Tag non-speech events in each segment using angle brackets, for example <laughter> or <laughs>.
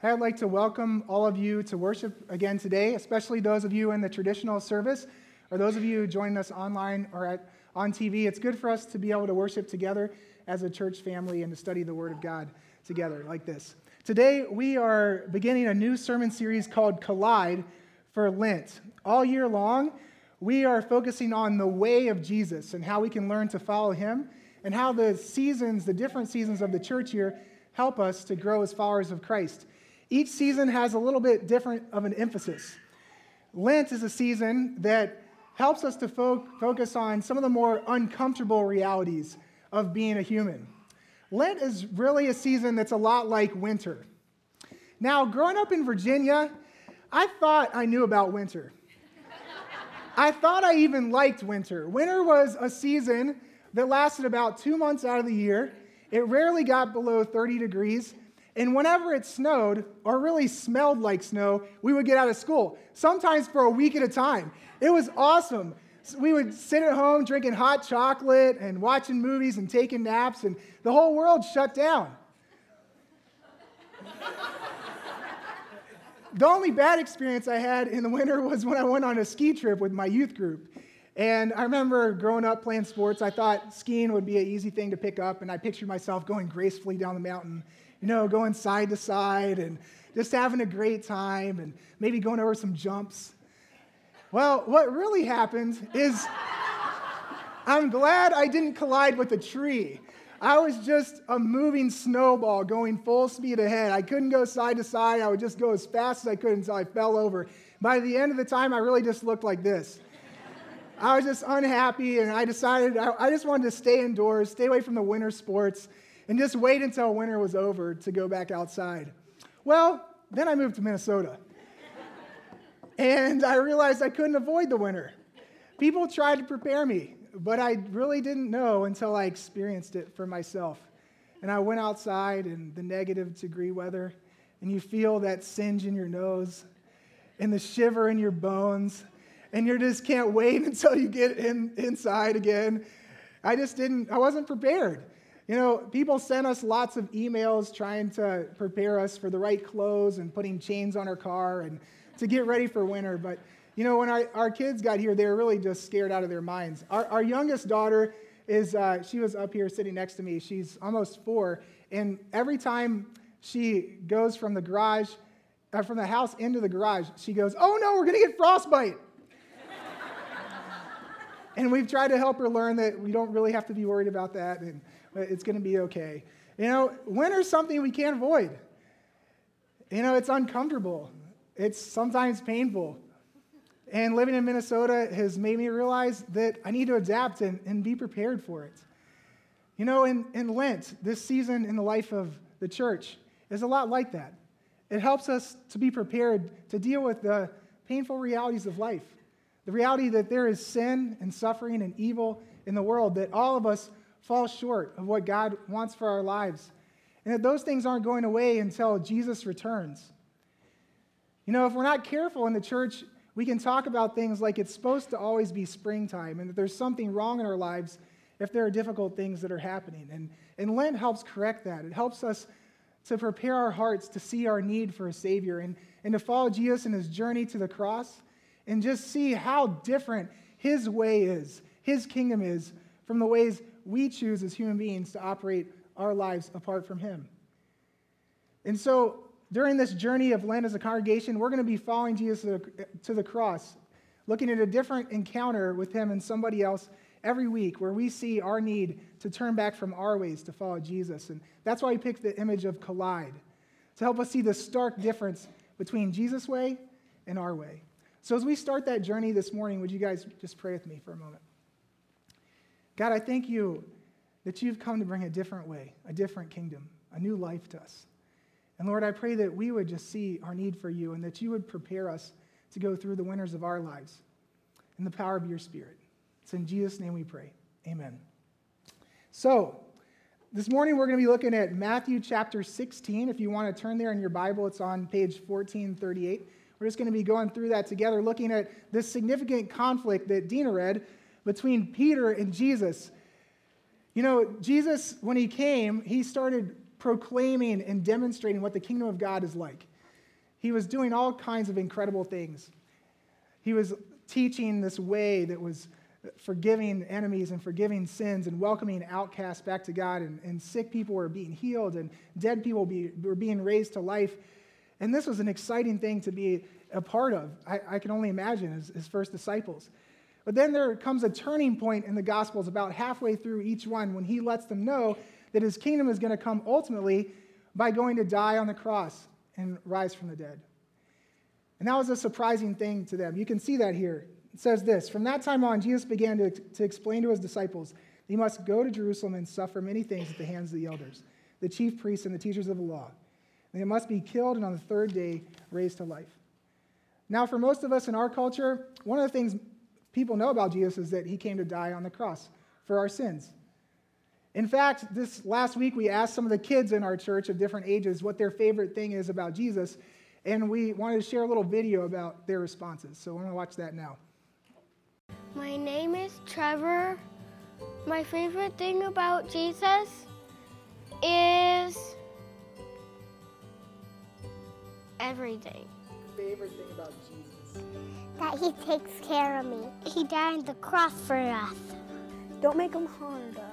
I'd like to welcome all of you to worship again today, especially those of you in the traditional service or those of you joining us online or at, on TV. It's good for us to be able to worship together as a church family and to study the Word of God together like this. Today, we are beginning a new sermon series called Collide for Lent. All year long, we are focusing on the way of Jesus and how we can learn to follow him and how the seasons, the different seasons of the church year, help us to grow as followers of Christ. Each season has a little bit different of an emphasis. Lent is a season that helps us to fo- focus on some of the more uncomfortable realities of being a human. Lent is really a season that's a lot like winter. Now, growing up in Virginia, I thought I knew about winter. <laughs> I thought I even liked winter. Winter was a season that lasted about two months out of the year. It rarely got below 30 degrees, and whenever it snowed, or really smelled like snow, we would get out of school, sometimes for a week at a time. It was awesome. We would sit at home drinking hot chocolate and watching movies and taking naps, and the whole world shut down. the only bad experience I had in the winter was when I went on a ski trip with my youth group. And I remember growing up playing sports, I thought skiing would be an easy thing to pick up, and I pictured myself going gracefully down the mountain you know, going side to side and just having a great time and maybe going over some jumps. Well, what really happened is <laughs> I'm glad I didn't collide with a tree. I was just a moving snowball going full speed ahead. I couldn't go side to side. I would just go as fast as I could until I fell over. By the end of the time, I really just looked like this. I was just unhappy, and I decided I, I just wanted to stay indoors, stay away from the winter sports and just wait until winter was over to go back outside. Well, then I moved to Minnesota. and I realized I couldn't avoid the winter. People tried to prepare me, but I really didn't know until I experienced it for myself. And I went outside in the negative degree weather, and you feel that singe in your nose and the shiver in your bones, and you just can't wait <laughs> until you get in, inside again. I just didn't, I wasn't prepared. You know, people sent us lots of emails trying to prepare us for the right clothes and putting chains on our car and to get ready for winter. But, you know, when our, our kids got here, they were really just scared out of their minds. Our, our youngest daughter is, uh, she was up here sitting next to me. She's almost four. And every time she goes from the garage, uh, from the house into the garage, she goes, Oh no, we're going to get frostbite. <laughs> and we've tried to help her learn that we don't really have to be worried about that. And, it's going to be okay. You know, winter's something we can't avoid. You know, it's uncomfortable, it's sometimes painful. And living in Minnesota has made me realize that I need to adapt and, and be prepared for it. You know, in, in Lent, this season in the life of the church is a lot like that. It helps us to be prepared to deal with the painful realities of life. The reality that there is sin and suffering and evil in the world that all of us fall short of what God wants for our lives. And that those things aren't going away until Jesus returns. You know, if we're not careful in the church, we can talk about things like it's supposed to always be springtime and that there's something wrong in our lives if there are difficult things that are happening. And, and Lent helps correct that. It helps us to prepare our hearts to see our need for a Savior and, and to follow Jesus in his journey to the cross and just see how different his way is, his kingdom is, from the ways we choose as human beings to operate our lives apart from Him. And so, during this journey of Lent as a congregation, we're going to be following Jesus to the, to the cross, looking at a different encounter with Him and somebody else every week where we see our need to turn back from our ways to follow Jesus. And that's why we picked the image of collide, to help us see the stark difference between Jesus' way and our way. So, as we start that journey this morning, would you guys just pray with me for a moment? God, I thank you that you've come to bring a different way, a different kingdom, a new life to us. And Lord, I pray that we would just see our need for you and that you would prepare us to go through the winters of our lives in the power of your Spirit. It's in Jesus' name we pray. Amen. So, this morning we're going to be looking at Matthew chapter 16. If you want to turn there in your Bible, it's on page 1438. We're just going to be going through that together, looking at this significant conflict that Dina read between Peter and Jesus. You know, Jesus, when he came, he started proclaiming and demonstrating what the kingdom of God is like. He was doing all kinds of incredible things. He was teaching this way that was forgiving enemies and forgiving sins and welcoming outcasts back to God, and, and sick people were being healed, and dead people be, were being raised to life. And this was an exciting thing to be a part of. I, I can only imagine as, his first disciples. But then there comes a turning point in the Gospels about halfway through each one when he lets them know that his kingdom is going to come ultimately by going to die on the cross and rise from the dead. And that was a surprising thing to them. You can see that here. It says this From that time on, Jesus began to, to explain to his disciples that he must go to Jerusalem and suffer many things at the hands of the elders, the chief priests, and the teachers of the law. And he must be killed and on the third day raised to life. Now, for most of us in our culture, one of the things people know about Jesus is that he came to die on the cross for our sins. In fact, this last week we asked some of the kids in our church of different ages what their favorite thing is about Jesus, and we wanted to share a little video about their responses. So I'm going to watch that now. My name is Trevor. My favorite thing about Jesus is everything. Favorite thing about Jesus? That he takes care of me. He died on the cross for us. Don't make him harder.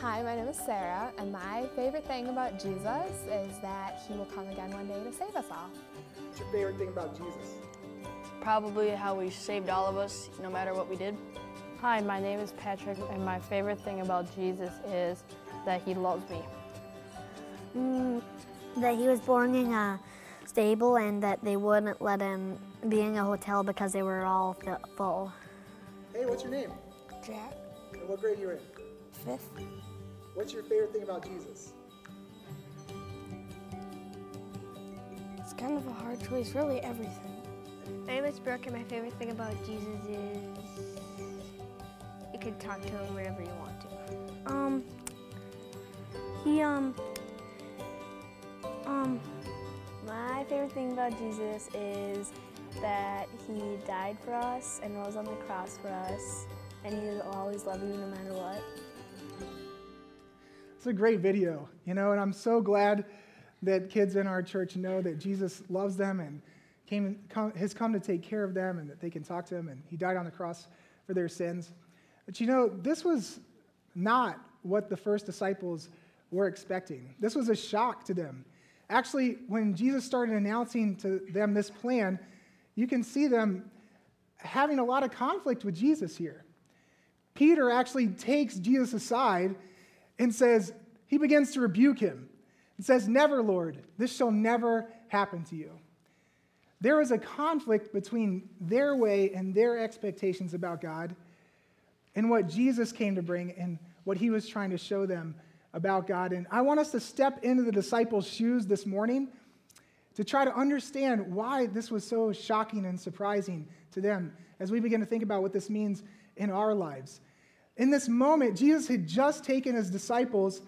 Hi, my name is Sarah, and my favorite thing about Jesus is that he will come again one day to save us all. What's your favorite thing about Jesus? Probably how he saved all of us, no matter what we did. Hi, my name is Patrick, and my favorite thing about Jesus is that he loves me. Mm, that he was born in a stable and that they wouldn't let him be in a hotel because they were all fi- full. Hey, what's your name? Jack. And what grade are you in? Fifth. What's your favorite thing about Jesus? It's kind of a hard choice, really, everything. My name is Brooke, and my favorite thing about Jesus is you can talk to him whenever you want to. Um, he, um, um, My favorite thing about Jesus is that he died for us and rose on the cross for us, and he will always love you no matter what. It's a great video, you know, and I'm so glad that kids in our church know that Jesus loves them and came, come, has come to take care of them and that they can talk to him, and he died on the cross for their sins. But you know, this was not what the first disciples were expecting. This was a shock to them. Actually, when Jesus started announcing to them this plan, you can see them having a lot of conflict with Jesus here. Peter actually takes Jesus aside and says, he begins to rebuke him and says, Never, Lord, this shall never happen to you. There is a conflict between their way and their expectations about God and what Jesus came to bring and what he was trying to show them about God. And I want us to step into the disciples' shoes this morning to try to understand why this was so shocking and surprising to them as we begin to think about what this means in our lives. In this moment, Jesus had just taken his disciples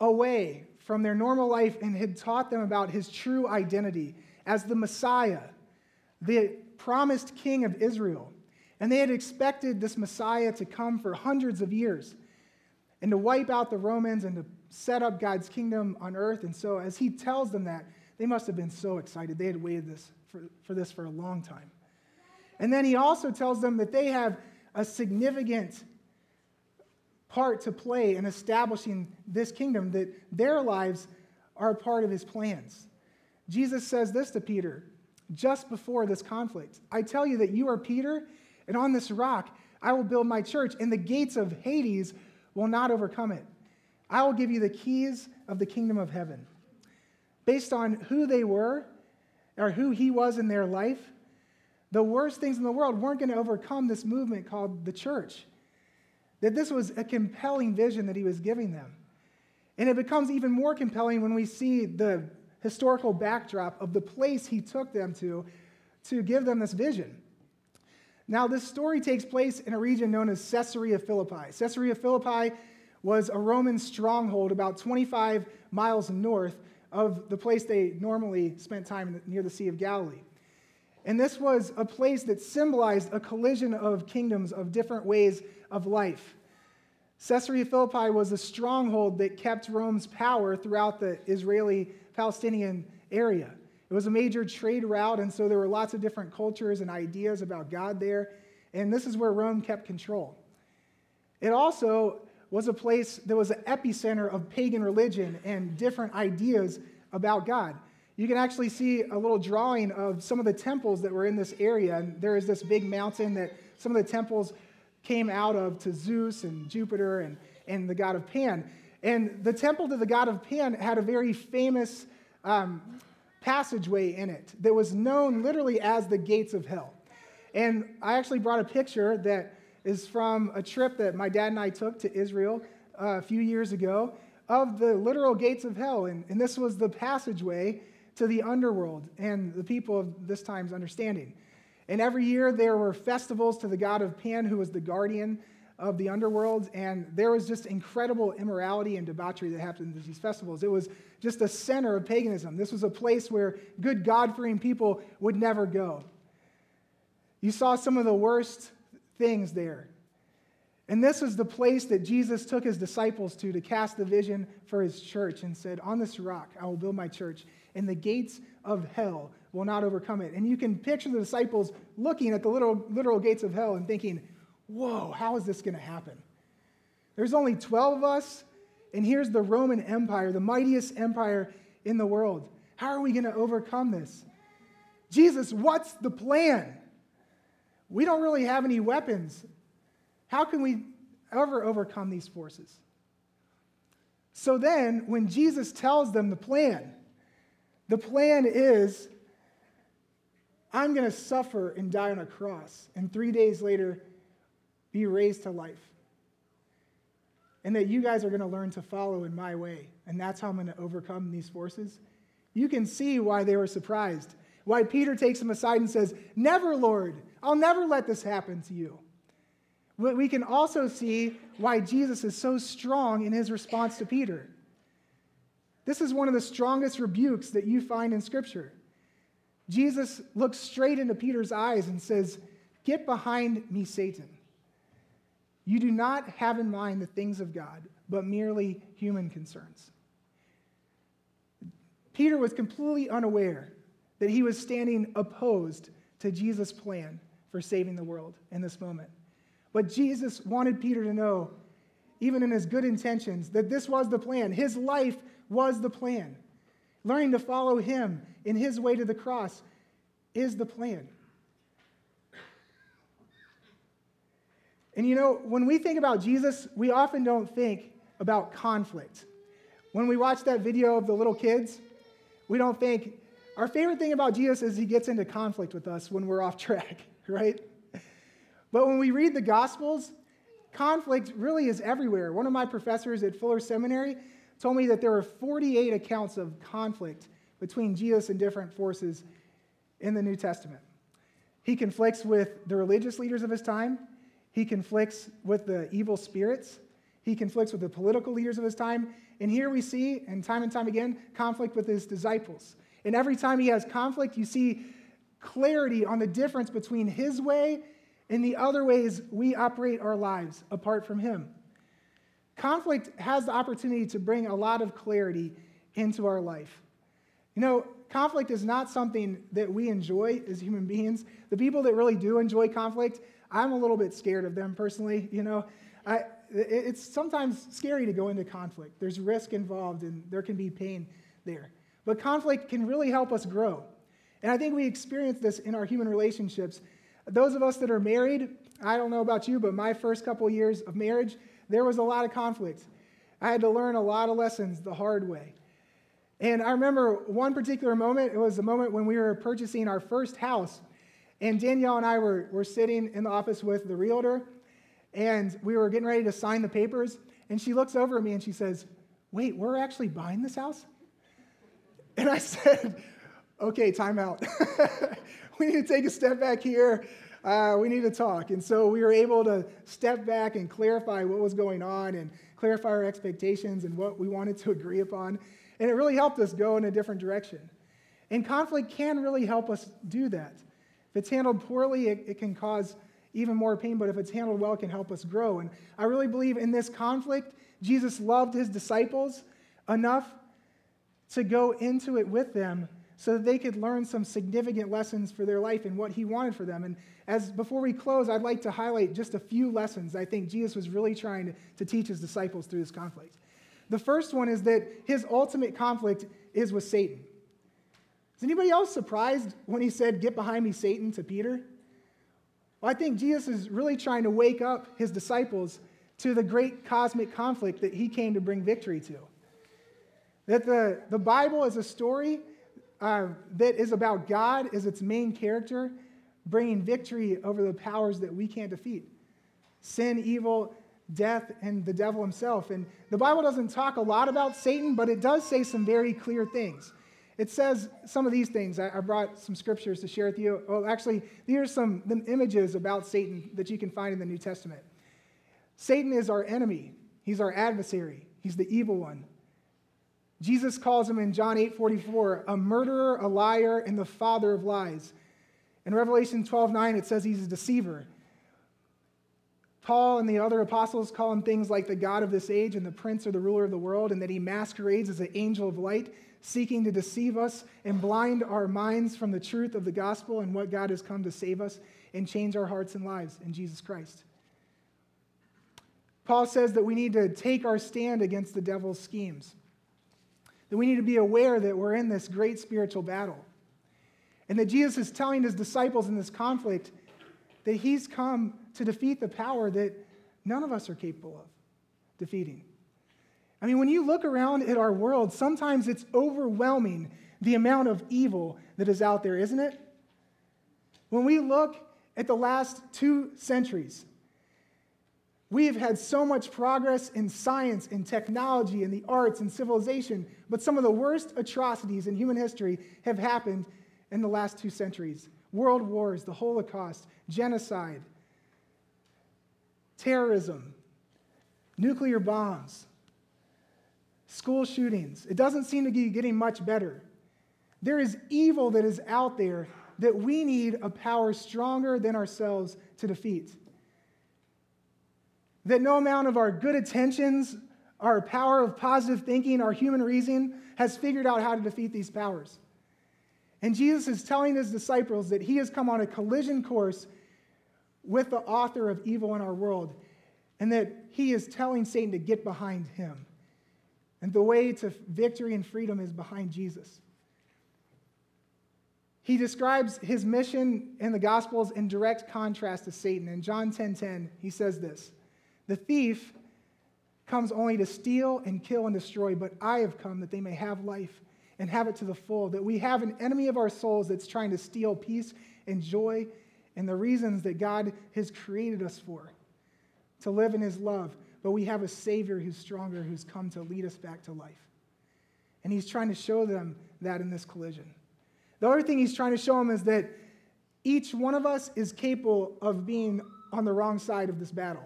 away from their normal life and had taught them about his true identity as the Messiah, the promised king of Israel. And they had expected this Messiah to come for hundreds of years and to wipe out the Romans and to set up God's kingdom on earth. And so, as he tells them that, they must have been so excited. They had waited this for, for this for a long time. And then he also tells them that they have a significant part to play in establishing this kingdom, that their lives are a part of his plans. Jesus says this to Peter just before this conflict I tell you that you are Peter, and on this rock I will build my church, and the gates of Hades will not overcome it. I will give you the keys of the kingdom of heaven. Based on who they were or who he was in their life, the worst things in the world weren't going to overcome this movement called the church. That this was a compelling vision that he was giving them. And it becomes even more compelling when we see the historical backdrop of the place he took them to to give them this vision. Now, this story takes place in a region known as Caesarea Philippi. Caesarea Philippi was a Roman stronghold about 25 miles north of the place they normally spent time near the Sea of Galilee. And this was a place that symbolized a collision of kingdoms of different ways of life. Caesarea Philippi was a stronghold that kept Rome's power throughout the Israeli Palestinian area. It was a major trade route, and so there were lots of different cultures and ideas about God there. And this is where Rome kept control. It also was a place that was an epicenter of pagan religion and different ideas about God. You can actually see a little drawing of some of the temples that were in this area. And there is this big mountain that some of the temples came out of to Zeus and Jupiter and, and the god of Pan. And the temple to the god of Pan had a very famous um, passageway in it that was known literally as the gates of hell. And I actually brought a picture that is from a trip that my dad and I took to Israel uh, a few years ago of the literal gates of hell. And, and this was the passageway to the underworld and the people of this time's understanding. And every year there were festivals to the god of Pan, who was the guardian of the underworld. And there was just incredible immorality and debauchery that happened at these festivals. It was just a center of paganism. This was a place where good God fearing people would never go. You saw some of the worst things there. And this was the place that Jesus took his disciples to to cast the vision for his church and said, On this rock I will build my church, and the gates of hell will not overcome it. And you can picture the disciples looking at the literal, literal gates of hell and thinking, Whoa, how is this going to happen? There's only 12 of us, and here's the Roman Empire, the mightiest empire in the world. How are we going to overcome this? Jesus, what's the plan? We don't really have any weapons. How can we ever overcome these forces? So then, when Jesus tells them the plan, the plan is I'm going to suffer and die on a cross, and three days later, be raised to life. And that you guys are going to learn to follow in my way. And that's how I'm going to overcome these forces. You can see why they were surprised. Why Peter takes them aside and says, Never, Lord, I'll never let this happen to you. But We can also see why Jesus is so strong in his response to Peter. This is one of the strongest rebukes that you find in Scripture. Jesus looks straight into Peter's eyes and says, Get behind me, Satan. You do not have in mind the things of God, but merely human concerns. Peter was completely unaware that he was standing opposed to Jesus' plan for saving the world in this moment. But Jesus wanted Peter to know, even in his good intentions, that this was the plan. His life was the plan. Learning to follow him in his way to the cross is the plan. And you know, when we think about Jesus, we often don't think about conflict. When we watch that video of the little kids, we don't think, our favorite thing about Jesus is he gets into conflict with us when we're off <laughs> track, <laughs> right? But when we read the Gospels, conflict really is everywhere. One of my professors at Fuller Seminary told me that there are 48 accounts of conflict between Jesus and different forces in the New Testament. He conflicts with the religious leaders of his time, he conflicts with the evil spirits, he conflicts with the political leaders of his time, and here we see, and time and time again, conflict with his disciples. And every time he has conflict, you see clarity on the difference between his way and the other ways we operate our lives apart from him. Conflict has the opportunity to bring a lot of clarity into our life. You know, conflict is not something that we enjoy as human beings. The people that really do enjoy conflict, I'm a little bit scared of them personally. You know, I, it's sometimes scary to go into conflict. There's risk involved and there can be pain there. But conflict can really help us grow. And I think we experience this in our human relationships. Those of us that are married, I don't know about you, but my first couple years of marriage, there was a lot of conflict. I had to learn a lot of lessons the hard way. And I remember one particular moment, it was the moment when we were purchasing our first house. And Danielle and I were, were sitting in the office with the realtor, and we were getting ready to sign the papers. And she looks over at me and she says, Wait, we're actually buying this house? And I <laughs> said, Okay, time out. <laughs> we need to take a step back here uh, we need to talk. And so we were able to step back and clarify what was going on and clarify our expectations and what we wanted to <laughs> agree upon. And it really helped us go in a different direction. And conflict can really help us do that. If it's handled poorly, it, it can cause even more pain, but if it's handled well, it can help us grow. And I really believe in this conflict, Jesus loved his disciples enough to go into it with them so that they could learn some significant lessons for their life and what he wanted for them. And as before we close, I'd like to highlight just a few lessons I think Jesus was really trying to, to teach his disciples through this conflict. The first one is that his ultimate conflict is with Satan. Is anybody else surprised when he said, Get behind me, Satan, to Peter? Well, I think Jesus is really trying to wake up his disciples to the great cosmic conflict that he came to bring victory to. That the, the Bible is a story uh, that is about God as its main character, bringing victory over the powers that we can't defeat sin, evil, death, and the devil himself. And the Bible doesn't talk a lot about Satan, but it does say some very clear things. It says some of these things. I, I brought some scriptures to share with you. Well, actually, these are some images about Satan that you can find in the New Testament. Satan is our enemy, he's our adversary, he's the evil one. Jesus calls him in John 8 44 a murderer, a liar, and the father of lies. In Revelation 12 9, it says he's a deceiver. Paul and the other apostles call him things like the God of this age and the prince or the ruler of the world, and that he masquerades as an angel of light, seeking to deceive us and blind our minds from the truth of the gospel and what God has come to save us and change our hearts and lives in Jesus Christ. Paul says that we need to take our stand against the devil's schemes that we need to be aware that we're in this great spiritual battle. And that Jesus is telling his disciples in this conflict that he's come to defeat the power that none of us are capable of defeating. I mean, when you look around at our world, sometimes it's overwhelming the amount of evil that is out there, isn't it? When we look at the last two centuries, we have had so much progress in science, in technology, in the arts, and civilization, but some of the worst atrocities in human history have happened in the last two centuries world wars, the Holocaust, genocide, terrorism, nuclear bombs, school shootings. It doesn't seem to be getting much better. There is evil that is out there that we need a power stronger than ourselves to defeat that no amount of our good intentions, our power of positive thinking, our human reasoning has figured out how to defeat these powers. And Jesus is telling his disciples that he has come on a collision course with the author of evil in our world, and that he is telling Satan to get behind him. And the way to victory and freedom is behind Jesus. He describes his mission in the Gospels in direct contrast to Satan. In John 10:10, 10, 10, he says this. The thief comes only to steal and kill and destroy, but I have come that they may have life and have it to the full. That we have an enemy of our souls that's trying to steal peace and joy and the reasons that God has created us for to live in his love. But we have a Savior who's stronger, who's come to lead us back to life. And he's trying to show them that in this collision. The other thing he's trying to show them is that each one of us is capable of being on the wrong side of this battle.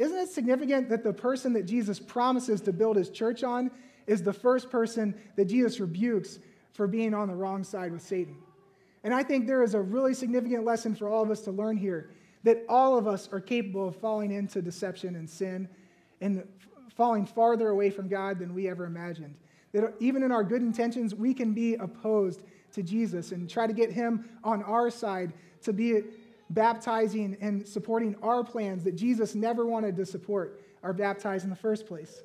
Isn't it significant that the person that Jesus promises to build his church on is the first person that Jesus rebukes for being on the wrong side with Satan? And I think there is a really significant lesson for all of us to learn here that all of us are capable of falling into deception and sin and falling farther away from God than we ever imagined. That even in our good intentions, we can be opposed to Jesus and try to get him on our side to be baptizing and supporting our plans that Jesus never wanted to support are baptized in the first place.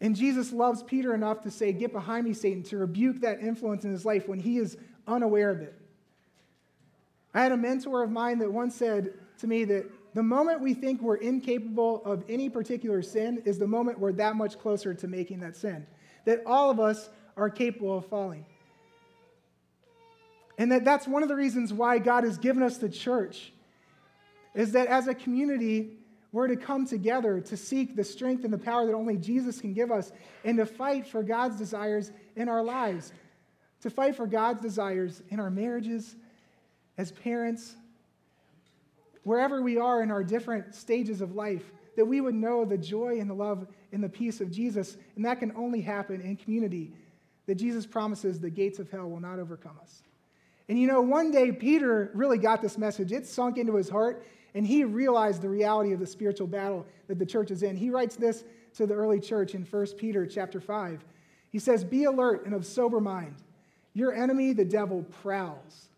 And Jesus loves Peter enough to say, Get behind me, Satan, to rebuke that influence in his life when he is unaware of it. I had a mentor of mine that once said to me that the moment we think we're incapable of any particular sin is the moment we're that much closer to making that sin. That all of us are capable of falling. And that that's one of the reasons why God has given us the church, is that as a community, we're to come together to seek the strength and the power that only Jesus can give us and to fight for God's desires in our lives, to fight for God's desires in our marriages, as parents, wherever we are in our different stages of life, that we would know the joy and the love and the peace of Jesus. And that can only happen in community, that Jesus promises the gates of hell will not overcome us. And you know, one day Peter really got this message. It sunk into his heart, and he realized the reality of the spiritual battle that the church is in. He writes this to the early church in 1 Peter chapter 5. He says, Be alert and of sober mind. Your enemy, the devil, prowls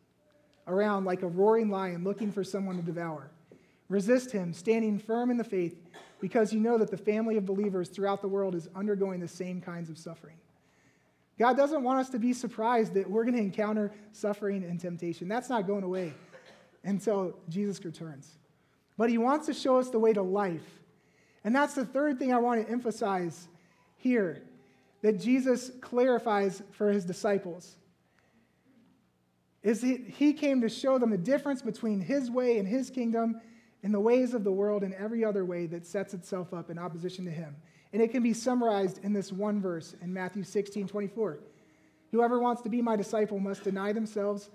around like a roaring lion looking for someone to devour. Resist him, standing firm in the faith, because you know that the family of believers throughout the world is undergoing the same kinds of suffering. God doesn't want us to be surprised that we're going to encounter suffering and temptation. That's not going away until Jesus returns. But he wants to show us the way to life. And that's the third thing I want to emphasize here that Jesus clarifies for his disciples is he, he came to show them the difference between his way and his kingdom and the ways of the world and every other way that sets itself up in opposition to him. And it can be summarized in this one verse in Matthew 16 24. Whoever wants to be my disciple must deny themselves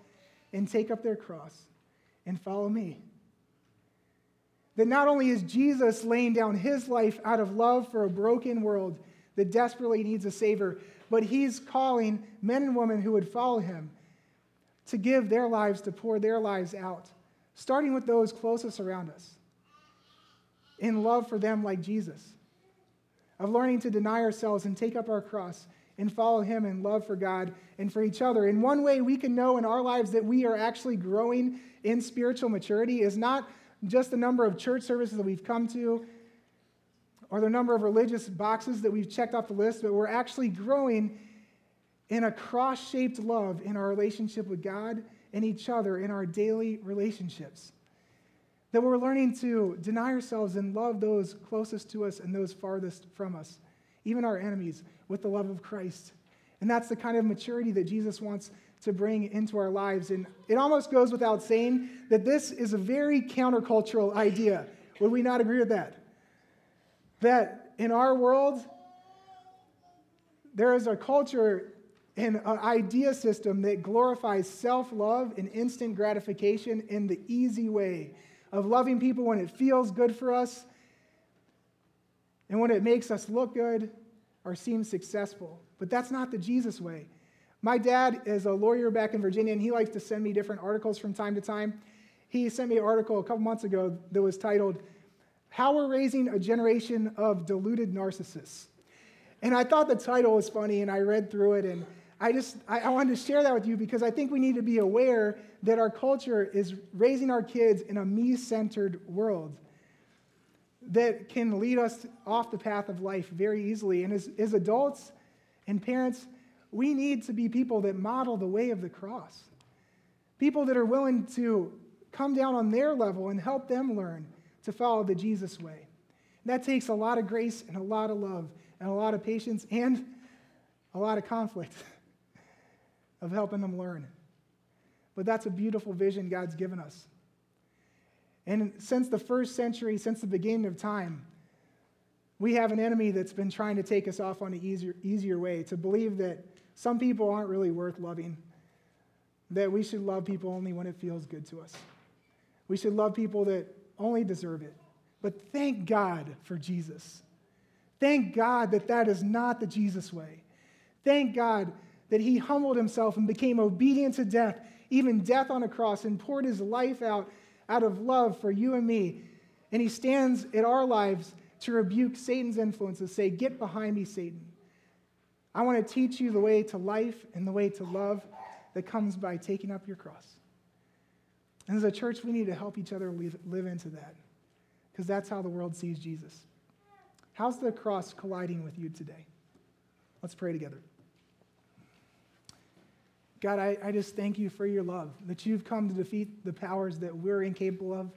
and take up their cross and follow me. That not only is Jesus laying down his life out of love for a broken world that desperately needs a Savior, but he's calling men and women who would follow him to give their lives, to pour their lives out, starting with those closest around us, in love for them like Jesus, of learning to deny ourselves and take up our cross and follow Him in love for God and for each other. In one way, we can know in our lives that we are actually growing in spiritual maturity is not just the number of church services that we've come to or the number of religious boxes that we've checked off the list, but we're actually growing in a cross shaped love in our relationship with God and each other in our daily relationships. That we're learning to deny ourselves and love those closest to us and those farthest from us, even our enemies, with the love of Christ. And that's the kind of maturity that Jesus wants to bring into our lives. And it almost goes without saying that this is a very countercultural idea. Would we not agree with that? That in our world, there is a culture an idea system that glorifies self love and instant gratification in the easy way of loving people when it feels good for us and when it makes us look good or seem successful. But that's not the Jesus way. My dad is a lawyer back in Virginia, and he likes to send me different articles from time to time. He sent me an article a couple months ago that was titled, How We're Raising a Generation of Deluded Narcissists. And I thought the title was funny, and I read through it, and I just I, I wanted to share that with you because I think we need to be aware that our culture is raising our kids in a me-centered world that can lead us off the path of life very easily. And as, as adults and parents, we need to be people that model the way of the cross. People that are willing to come down on their level and help them learn to follow the Jesus way. And that takes a lot of grace and a lot of love and a lot of patience and a lot of conflict. <laughs> of helping them learn. But that's a beautiful vision God's given us. And since the first century, since the beginning of time, we have an enemy that's been trying to take us off on an easier, easier way, to believe that some people aren't really worth loving, that we should love people only when it feels good to us. We should love people that only deserve it. But thank God for Jesus. Thank God that that is not the Jesus way. Thank God that he humbled himself and became obedient to death, even death on a cross, and poured his life out out of love for you and me. And he stands in our lives to rebuke Satan's influences, say, Get behind me, Satan. I want to teach you the way to life and the way to love that comes by taking up your cross. And as a church, we need to help each other live, live into that because that's how the world sees Jesus. How's the cross colliding with you today? Let's pray together. God, I, I just thank you for your love, that you've come to defeat the powers that we're incapable of.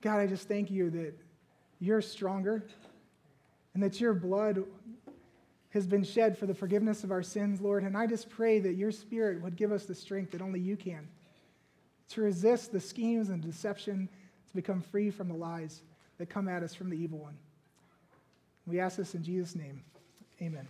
God, I just thank you that you're stronger and that your blood has been shed for the forgiveness of our sins, Lord. And I just pray that your spirit would give us the strength that only you can to resist the schemes and deception, to become free from the lies that come at us from the evil one. We ask this in Jesus' name. Amen.